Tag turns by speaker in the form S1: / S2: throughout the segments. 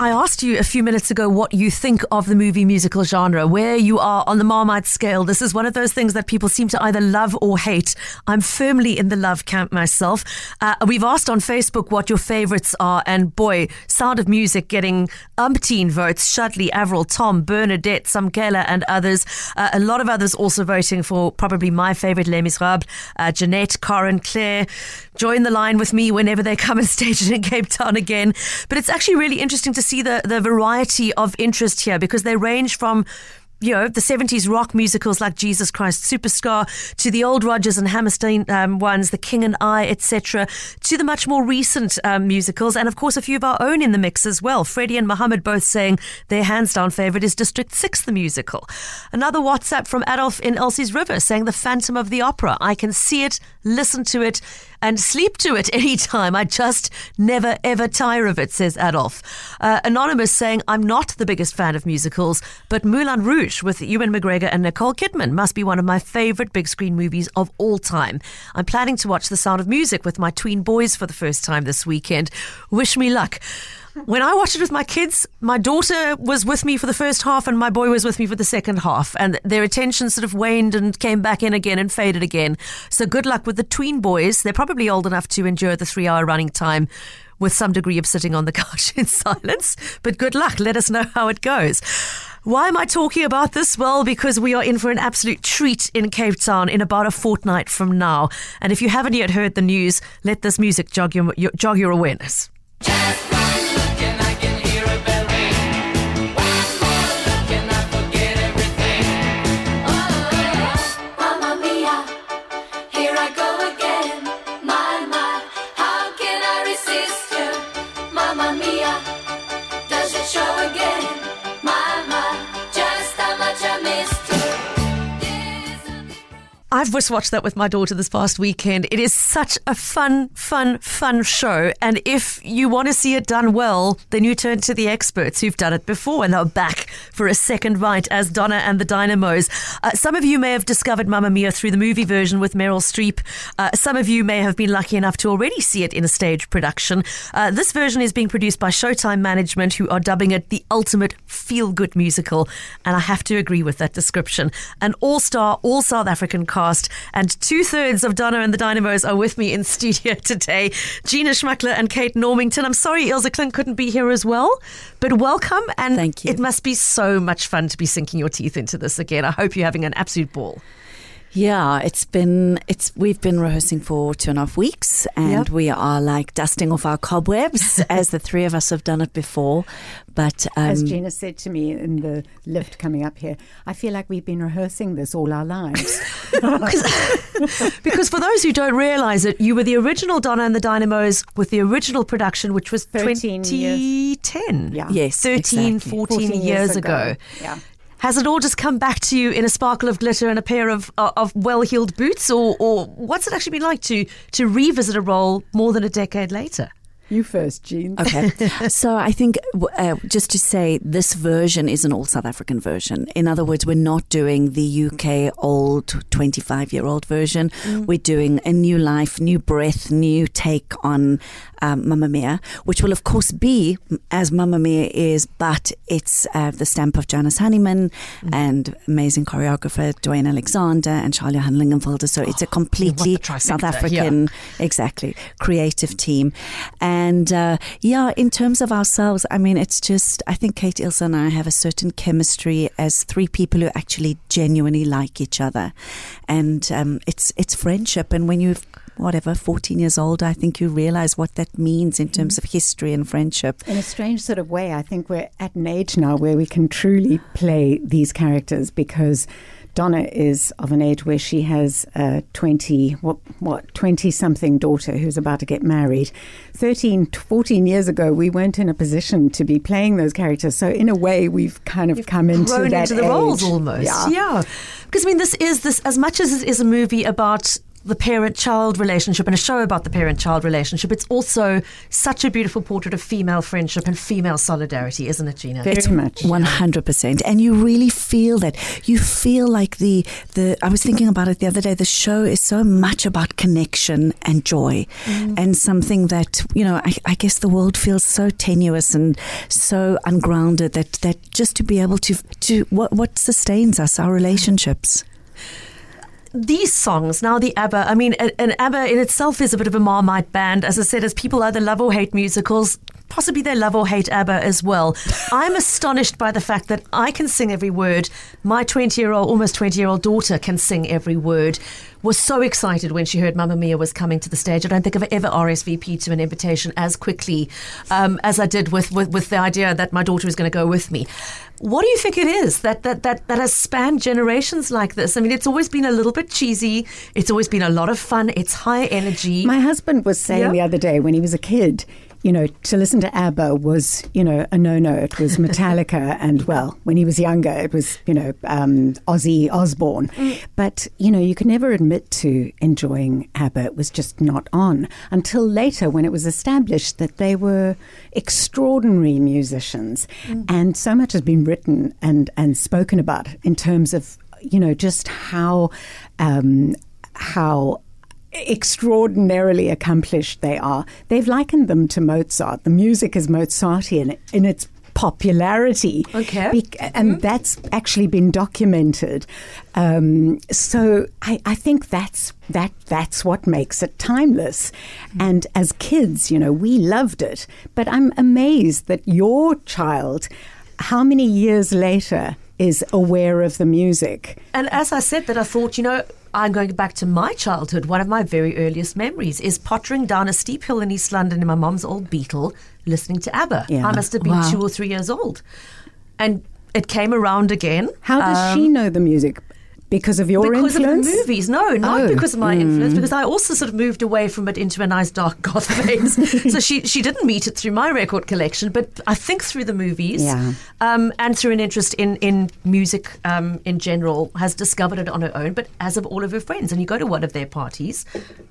S1: I asked you a few minutes ago what you think of the movie musical genre, where you are on the Marmite scale. This is one of those things that people seem to either love or hate. I'm firmly in the love camp myself. Uh, we've asked on Facebook what your favorites are, and boy, Sound of Music getting umpteen votes. Shudley, Avril, Tom, Bernadette, Samkela, and others. Uh, a lot of others also voting for probably my favorite, Les Miserables. Uh, Jeanette, Corin, Claire. Join the line with me whenever they come and stage it in Cape Town again. But it's actually really interesting to see the, the variety of interest here because they range from you know, the 70s rock musicals like Jesus Christ Superstar, to the old Rodgers and Hammerstein um, ones, The King and I, etc., to the much more recent um, musicals, and of course a few of our own in the mix as well. Freddie and Mohammed both saying their hands down favourite is District 6, the musical. Another WhatsApp from Adolf in Elsie's River saying The Phantom of the Opera. I can see it, listen to it, and sleep to it any time. I just never ever tire of it, says Adolf. Uh, Anonymous saying, I'm not the biggest fan of musicals, but Moulin Rouge with Ewan McGregor and Nicole Kidman must be one of my favorite big screen movies of all time. I'm planning to watch The Sound of Music with my tween boys for the first time this weekend. Wish me luck when I watched it with my kids, my daughter was with me for the first half and my boy was with me for the second half. And their attention sort of waned and came back in again and faded again. So good luck with the tween boys. They're probably old enough to endure the three hour running time with some degree of sitting on the couch in silence. But good luck. Let us know how it goes. Why am I talking about this? Well, because we are in for an absolute treat in Cape Town in about a fortnight from now. And if you haven't yet heard the news, let this music jog your, your jog your awareness. I've just watched that with my daughter this past weekend. It is such a fun, fun, fun show. And if you want to see it done well, then you turn to the experts who've done it before and they're back for a second bite as Donna and the Dynamos. Uh, some of you may have discovered Mamma Mia through the movie version with Meryl Streep. Uh, some of you may have been lucky enough to already see it in a stage production. Uh, this version is being produced by Showtime Management, who are dubbing it the ultimate feel good musical. And I have to agree with that description. An all star, all South African cast podcast. And two thirds of Donna and the Dynamos are with me in studio today. Gina Schmukler and Kate Normington. I'm sorry Ilse Klink couldn't be here as well, but welcome. And
S2: Thank you.
S1: it must be so much fun to be sinking your teeth into this again. I hope you're having an absolute ball.
S2: Yeah, it's been it's we've been rehearsing for two and a half weeks, and yep. we are like dusting off our cobwebs as the three of us have done it before. But
S3: um, as Gina said to me in the lift coming up here, I feel like we've been rehearsing this all our lives.
S1: because for those who don't realise it, you were the original Donna and the Dynamos with the original production, which was 2010.
S2: Yeah. Yes,
S1: 13, exactly. 14, 14 years, years ago. ago.
S3: Yeah.
S1: Has it all just come back to you in a sparkle of glitter and a pair of uh, of well heeled boots, or or what's it actually been like to to revisit a role more than a decade later?
S3: You first, Jean.
S2: Okay. so I think uh, just to say this version is an all South African version. In other words, we're not doing the UK old 25 year old version. Mm. We're doing a new life, new breath, new take on um, Mamma Mia, which will of course be as Mamma Mia is, but it's uh, the stamp of Janice Honeyman mm. and amazing choreographer Duane Alexander and Charlie Lingenfelder. So oh, it's a oh, completely South African, yeah. exactly, creative team. And and uh, yeah, in terms of ourselves, I mean, it's just, I think Kate Ilse and I have a certain chemistry as three people who actually genuinely like each other. And um, it's, it's friendship. And when you've whatever, 14 years old, I think you realize what that means in terms of history and friendship.
S3: In a strange sort of way, I think we're at an age now where we can truly play these characters because Donna is of an age where she has a 20, what, what, 20 something daughter who's about to get married. 13, 14 years ago, we weren't in a position to be playing those characters. So, in a way, we've kind of
S1: You've
S3: come into that
S1: into the
S3: age.
S1: roles almost. Yeah. yeah. Because, I mean, this is this, as much as it is a movie about the parent child relationship and a show about the parent child relationship, it's also such a beautiful portrait of female friendship and female solidarity, isn't it, Gina?
S3: Very much.
S2: 100%. And you really feel that. You feel like the, the, I was thinking about it the other day, the show is so much about connection and joy mm. and something that, you know, I, I guess the world feels so tenuous and so ungrounded that, that just to be able to, to what, what sustains us, our relationships
S1: these songs, now the ABBA, I mean, and ABBA in itself is a bit of a Marmite band. As I said, as people either love or hate musicals, possibly they love or hate ABBA as well. I'm astonished by the fact that I can sing every word. My 20 year old, almost 20 year old daughter can sing every word. Was so excited when she heard Mamma Mia was coming to the stage. I don't think I've ever RSVP'd to an invitation as quickly um, as I did with, with, with the idea that my daughter was going to go with me. What do you think it is that, that, that, that has spanned generations like this? I mean, it's always been a little bit cheesy. It's always been a lot of fun. It's high energy.
S3: My husband was saying yep. the other day when he was a kid, you know, to listen to ABBA was, you know, a no-no. It was Metallica, and well, when he was younger, it was, you know, um, Ozzy Osbourne. Mm. But you know, you could never admit to enjoying ABBA. It was just not on until later, when it was established that they were extraordinary musicians, mm. and so much has been written and and spoken about in terms of, you know, just how. Um, how extraordinarily accomplished they are. They've likened them to Mozart. The music is Mozartian in its popularity.
S1: Okay.
S3: Be- and mm-hmm. that's actually been documented. Um, so I, I, think that's that that's what makes it timeless. Mm-hmm. And as kids, you know, we loved it. But I'm amazed that your child, how many years later, is aware of the music.
S1: And as I said that I thought, you know, I'm going back to my childhood. One of my very earliest memories is pottering down a steep hill in East London in my mom's old Beetle, listening to ABBA. Yeah. I must have been wow. two or three years old. And it came around again.
S3: How does um, she know the music? Because of your
S1: because
S3: influence?
S1: of the movies. No, not oh. because of my mm. influence, because I also sort of moved away from it into a nice dark goth phase. so she, she didn't meet it through my record collection, but I think through the movies
S3: yeah.
S1: um, and through an interest in, in music um, in general, has discovered it on her own, but as of all of her friends. And you go to one of their parties,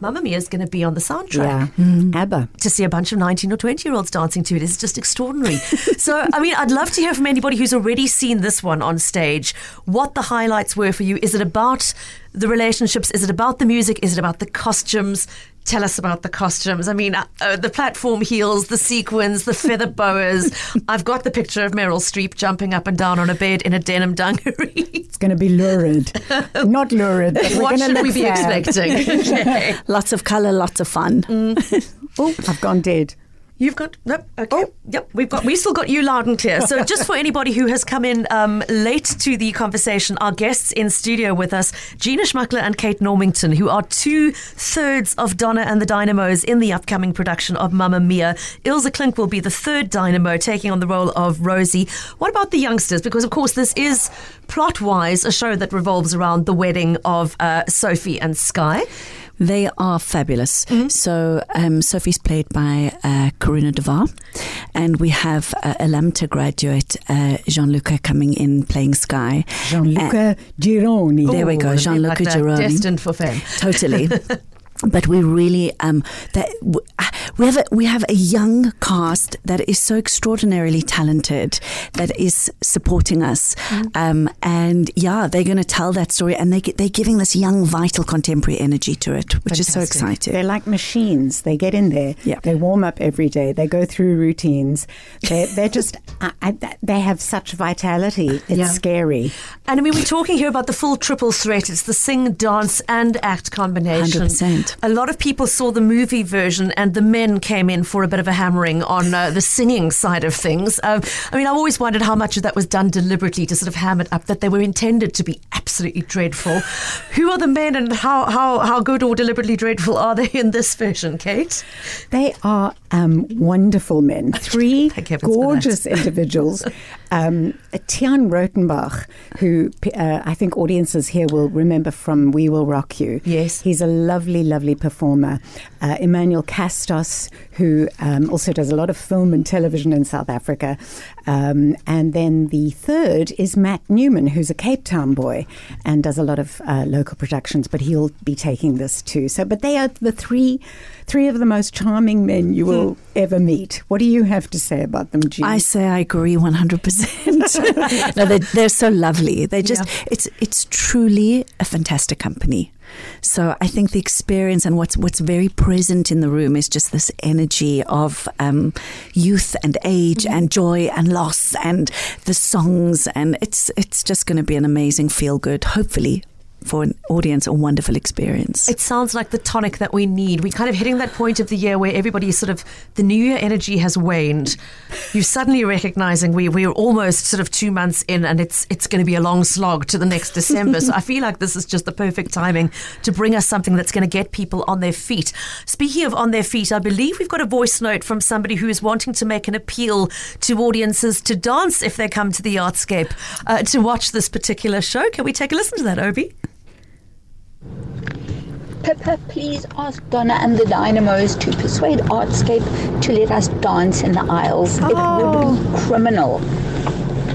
S1: Mamma Mia is going to be on the soundtrack.
S3: Yeah. Mm. ABBA.
S1: To see a bunch of 19 or 20 year olds dancing to it is just extraordinary. so, I mean, I'd love to hear from anybody who's already seen this one on stage what the highlights were for you. Is it about the relationships? Is it about the music? Is it about the costumes? Tell us about the costumes. I mean, uh, uh, the platform heels, the sequins, the feather boas. I've got the picture of Meryl Streep jumping up and down on a bed in a denim dungaree.
S3: It's going to be lurid. Not lurid.
S1: what should we be expecting?
S2: okay. Lots of colour, lots of fun.
S3: Mm. oh, I've gone dead.
S1: You've got nope. Okay. Oh. Yep. We've got we still got you loud and clear. So just for anybody who has come in um, late to the conversation, our guests in studio with us, Gina Schmukler and Kate Normington, who are two thirds of Donna and the Dynamos in the upcoming production of Mamma Mia. Ilse Klink will be the third Dynamo, taking on the role of Rosie. What about the youngsters? Because of course this is plot wise a show that revolves around the wedding of uh, Sophie and Sky.
S2: They are fabulous. Mm-hmm. So um, Sophie's played by uh, Karuna Devar, and we have uh, a LAMTA graduate, uh, Gianluca, coming in playing Sky.
S3: Gianluca Gironi.
S2: There we go, Gianluca
S1: like
S2: Gironi.
S1: Destined for fame.
S2: Totally. but we really um, that we have a, we have a young cast that is so extraordinarily talented that is supporting us, mm. um, and yeah, they're going to tell that story, and they they're giving this young, vital, contemporary energy to it, which Fantastic. is so exciting.
S3: They're like machines. They get in there.
S2: Yeah.
S3: They warm up every day. They go through routines. They're, they're just I, I, they have such vitality. It's yeah. scary.
S1: And I mean, we're talking here about the full triple threat. It's the sing, dance, and act combination.
S2: 100%.
S1: A lot of people saw the movie version, and the men came in for a bit of a hammering on uh, the singing side of things. Um, I mean, I've always wondered how much of that was done deliberately to sort of ham it up, that they were intended to be absolutely dreadful. Who are the men, and how, how, how good or deliberately dreadful are they in this version, Kate?
S3: They are um, wonderful men. Three gorgeous individuals individuals. Um, Tian Rotenbach, who uh, I think audiences here will remember from We Will Rock You.
S1: Yes.
S3: He's a lovely, lovely performer. Uh, Emmanuel Castis, who um, also does a lot of film and television in South Africa. Um, and then the third is Matt Newman, who's a Cape Town boy and does a lot of uh, local productions, but he'll be taking this too. So, but they are the three, three of the most charming men you will hmm. ever meet. What do you have to say about them, Jean?
S2: I say I agree one hundred percent. No, they're, they're so lovely. They just yeah. it's it's truly a fantastic company. So I think the experience and what's what's very present in the room is just this energy of um, youth and age mm-hmm. and joy and loss and the songs and it's it's just going to be an amazing feel good. Hopefully, for an audience a wonderful experience.
S1: It sounds like the tonic that we need. We're kind of hitting that point of the year where everybody is sort of the new year energy has waned. You're suddenly recognizing we we're almost sort of two months in and it's it's going to be a long slog to the next December. so I feel like this is just the perfect timing to bring us something that's going to get people on their feet. Speaking of on their feet, I believe we've got a voice note from somebody who is wanting to make an appeal to audiences to dance if they come to the Artscape uh, to watch this particular show. Can we take a listen to that, Obi?
S4: Pippa, please ask Donna and the Dynamos to persuade Artscape to let us dance in the aisles. Oh. It would be criminal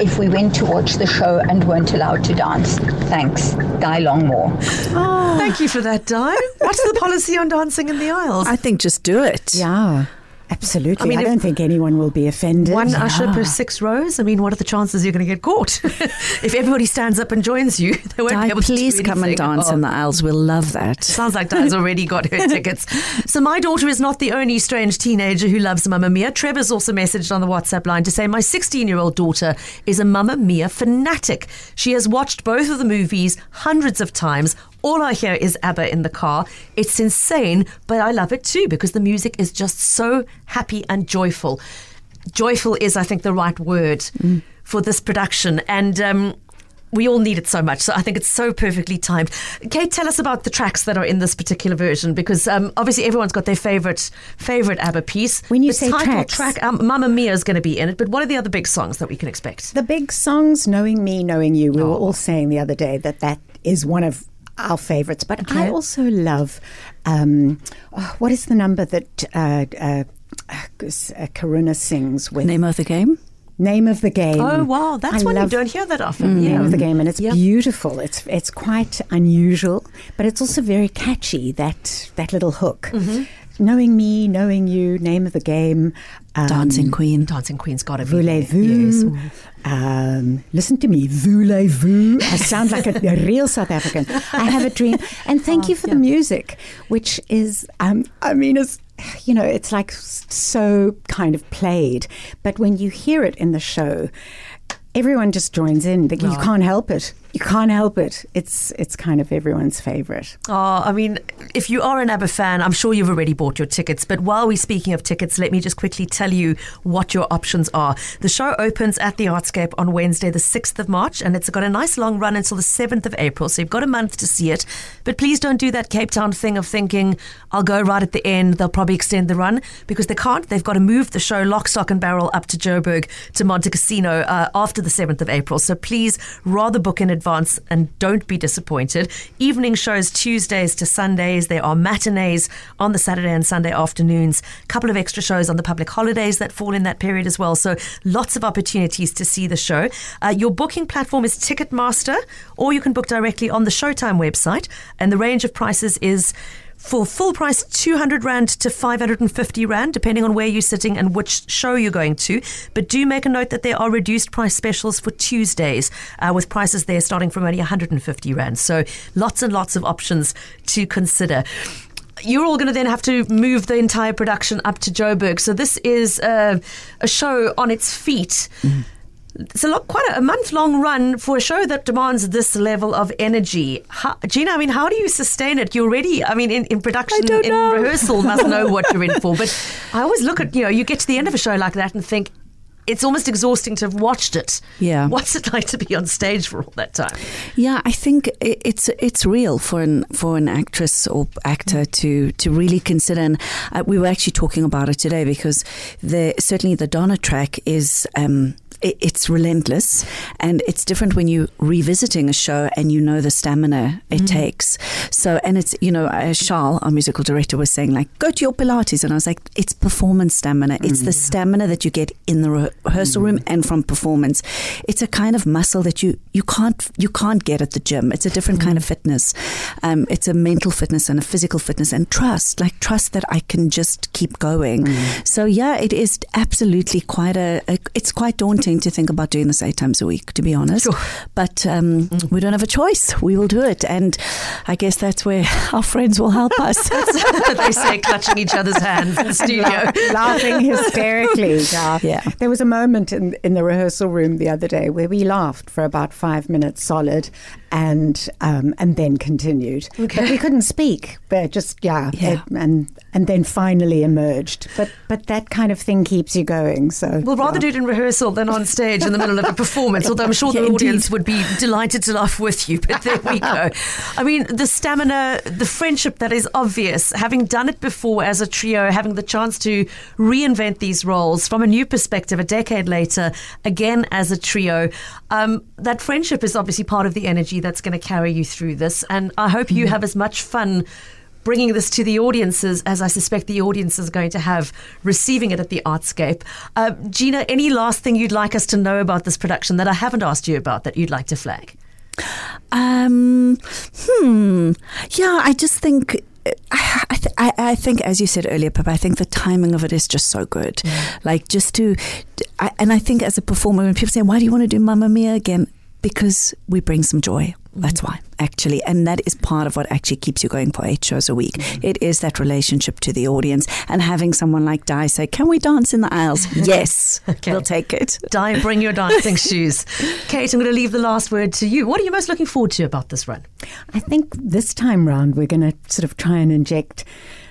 S4: if we went to watch the show and weren't allowed to dance. Thanks, Di Longmore.
S1: Oh. Thank you for that, Di. What's the policy on dancing in the aisles?
S2: I think just do it.
S3: Yeah. Absolutely. I mean, I don't think anyone will be offended.
S1: One yeah. usher per six rows. I mean, what are the chances you're going to get caught? if everybody stands up and joins you, they won't
S2: Di,
S1: be able
S2: to Please come and dance oh. in the oh. aisles. We'll love that.
S1: Sounds like Di's already got her tickets. So my daughter is not the only strange teenager who loves Mamma Mia. Trevor's also messaged on the WhatsApp line to say my 16-year-old daughter is a Mamma Mia fanatic. She has watched both of the movies hundreds of times all I hear is ABBA in the car. It's insane, but I love it too because the music is just so happy and joyful. Joyful is, I think, the right word mm. for this production. And, um, we all need it so much. So I think it's so perfectly timed. Kate, tell us about the tracks that are in this particular version because um, obviously everyone's got their favorite favorite ABBA piece.
S3: When you
S1: the
S3: say tracks,
S1: track, um, Mamma Mia is going to be in it. But what are the other big songs that we can expect?
S3: The big songs, "Knowing Me, Knowing You." We oh. were all saying the other day that that is one of our favourites. But okay. I also love um, oh, what is the number that uh, uh, uh, Karuna sings with?
S2: Name of the game.
S3: Name of the game.
S1: Oh wow, that's I one you don't hear that often.
S3: Mm, yeah. Name of the game, and it's yep. beautiful. It's it's quite unusual, but it's also very catchy. That that little hook. Mm-hmm. Knowing me, knowing you, name of the game.
S2: Um, Dancing Queen.
S1: Dancing Queen's got to
S3: be. Voulez-vous? Yes. Um, listen to me. Voulez-vous? I sound like a, a, real South African. I have a dream. And thank oh, you for yeah. the music, which is, um, I mean, it's, you know, it's like so kind of played. But when you hear it in the show, everyone just joins in. You can't help it. You can't help it. It's it's kind of everyone's favorite.
S1: Oh, I mean, if you are an ABBA fan, I'm sure you've already bought your tickets. But while we're speaking of tickets, let me just quickly tell you what your options are. The show opens at the Artscape on Wednesday, the 6th of March, and it's got a nice long run until the 7th of April. So you've got a month to see it. But please don't do that Cape Town thing of thinking, I'll go right at the end. They'll probably extend the run because they can't. They've got to move the show lock, stock, and barrel up to Joburg to Montecasino uh, after the 7th of April. So please rather book in advance and don't be disappointed. Evening shows Tuesdays to Sundays. There are matinees on the Saturday and Sunday afternoons. A couple of extra shows on the public holidays that fall in that period as well. So lots of opportunities to see the show. Uh, your booking platform is Ticketmaster, or you can book directly on the Showtime website. And the range of prices is for full price 200 Rand to 550 Rand, depending on where you're sitting and which show you're going to. But do make a note that there are reduced price specials for Tuesdays uh, with prices there starting from only 150 Rand. So lots and lots of options to consider you're all going to then have to move the entire production up to Joburg. So this is a show on its feet. Mm it's a lot, quite a, a month long run for a show that demands this level of energy. How, Gina, I mean, how do you sustain it? You're already, I mean, in, in production, in rehearsal, must know what you're in for. But I always look at, you know, you get to the end of a show like that and think, it's almost exhausting to have watched it.
S2: Yeah.
S1: What's it like to be on stage for all that time?
S2: Yeah, I think it's it's real for an for an actress or actor to to really consider. And uh, we were actually talking about it today because the certainly the Donna track is. Um, it's relentless and it's different when you're revisiting a show and you know the stamina it mm. takes. So, and it's, you know, uh, Charles, our musical director, was saying, like, go to your Pilates. And I was like, it's performance stamina. Mm. It's the mm. stamina that you get in the rehearsal room and from performance. It's a kind of muscle that you, you can't you can't get at the gym. It's a different kind of mm. fitness. Um, it's a mental fitness and a physical fitness and trust, like trust that I can just keep going. Mm. So, yeah, it is absolutely quite a, a it's quite daunting to think about doing this eight times a week, to be honest. Sure. But um, mm. we don't have a choice. We will do it. And I guess that's where our friends will help us.
S1: they say, clutching each other's hands in the studio.
S3: laughing hysterically. Yeah. yeah. There was a moment in, in the rehearsal room the other day where we laughed for about five minutes solid and um, and then continued. Okay. But we couldn't speak. But just yeah, yeah. It, and and then finally emerged. But but that kind of thing keeps you going. So
S1: we'll rather yeah. do it in rehearsal than on stage in the middle of a performance. Although I'm sure yeah, the audience would be delighted to laugh with you. But there we go. I mean, the stamina, the friendship that is obvious. Having done it before as a trio, having the chance to reinvent these roles from a new perspective, a decade later, again as a trio. Um, that friendship is obviously part of the energy that's going to carry you through this. And I hope you mm-hmm. have as much fun bringing this to the audiences as I suspect the audience is going to have receiving it at the Artscape. Uh, Gina, any last thing you'd like us to know about this production that I haven't asked you about that you'd like to flag?
S2: Um, hmm. Yeah, I just think I, th- I, I, think, as you said earlier, Pip, I think the timing of it is just so good. Mm. Like, just to, I, and I think as a performer, when people say, "Why do you want to do Mamma Mia again?" because we bring some joy. That's why, actually. And that is part of what actually keeps you going for eight shows a week. Mm-hmm. It is that relationship to the audience and having someone like Di say, Can we dance in the aisles? yes, okay. we'll take it.
S1: Di, bring your dancing shoes. Kate, I'm going to leave the last word to you. What are you most looking forward to about this run?
S3: I think this time round, we're going to sort of try and inject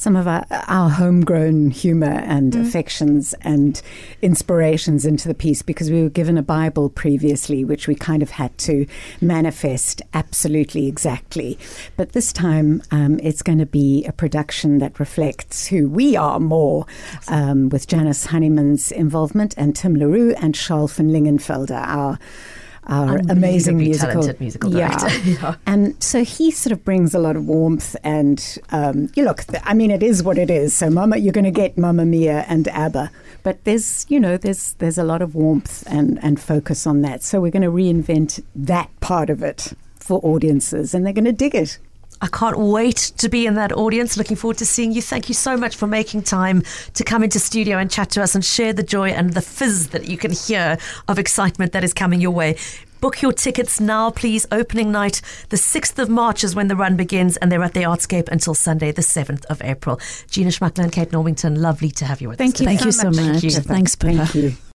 S3: some of our, our homegrown humor and mm. affections and inspirations into the piece because we were given a Bible previously, which we kind of had to manifest absolutely exactly. But this time, um, it's going to be a production that reflects who we are more, um, with Janice Honeyman's involvement and Tim LaRue and Charles van Lingenfelder, our our amazing musical,
S1: musical director. Yeah.
S3: yeah. And so he sort of brings a lot of warmth and um, you look, I mean, it is what it is. So Mama, you're going to get Mamma Mia and ABBA, but there's, you know, there's there's a lot of warmth and, and focus on that. So we're going to reinvent that part of it for audiences and they're going to dig it.
S1: I can't wait to be in that audience. Looking forward to seeing you. Thank you so much for making time to come into studio and chat to us and share the joy and the fizz that you can hear of excitement that is coming your way. Book your tickets now, please. Opening night, the 6th of March is when the run begins, and they're at the Artscape until Sunday, the 7th of April. Gina Schmukler and Kate Normington, lovely to have you with
S2: Thank
S1: us.
S2: You Thank you so much. Thank you. Thanks, Pippa. Thank you.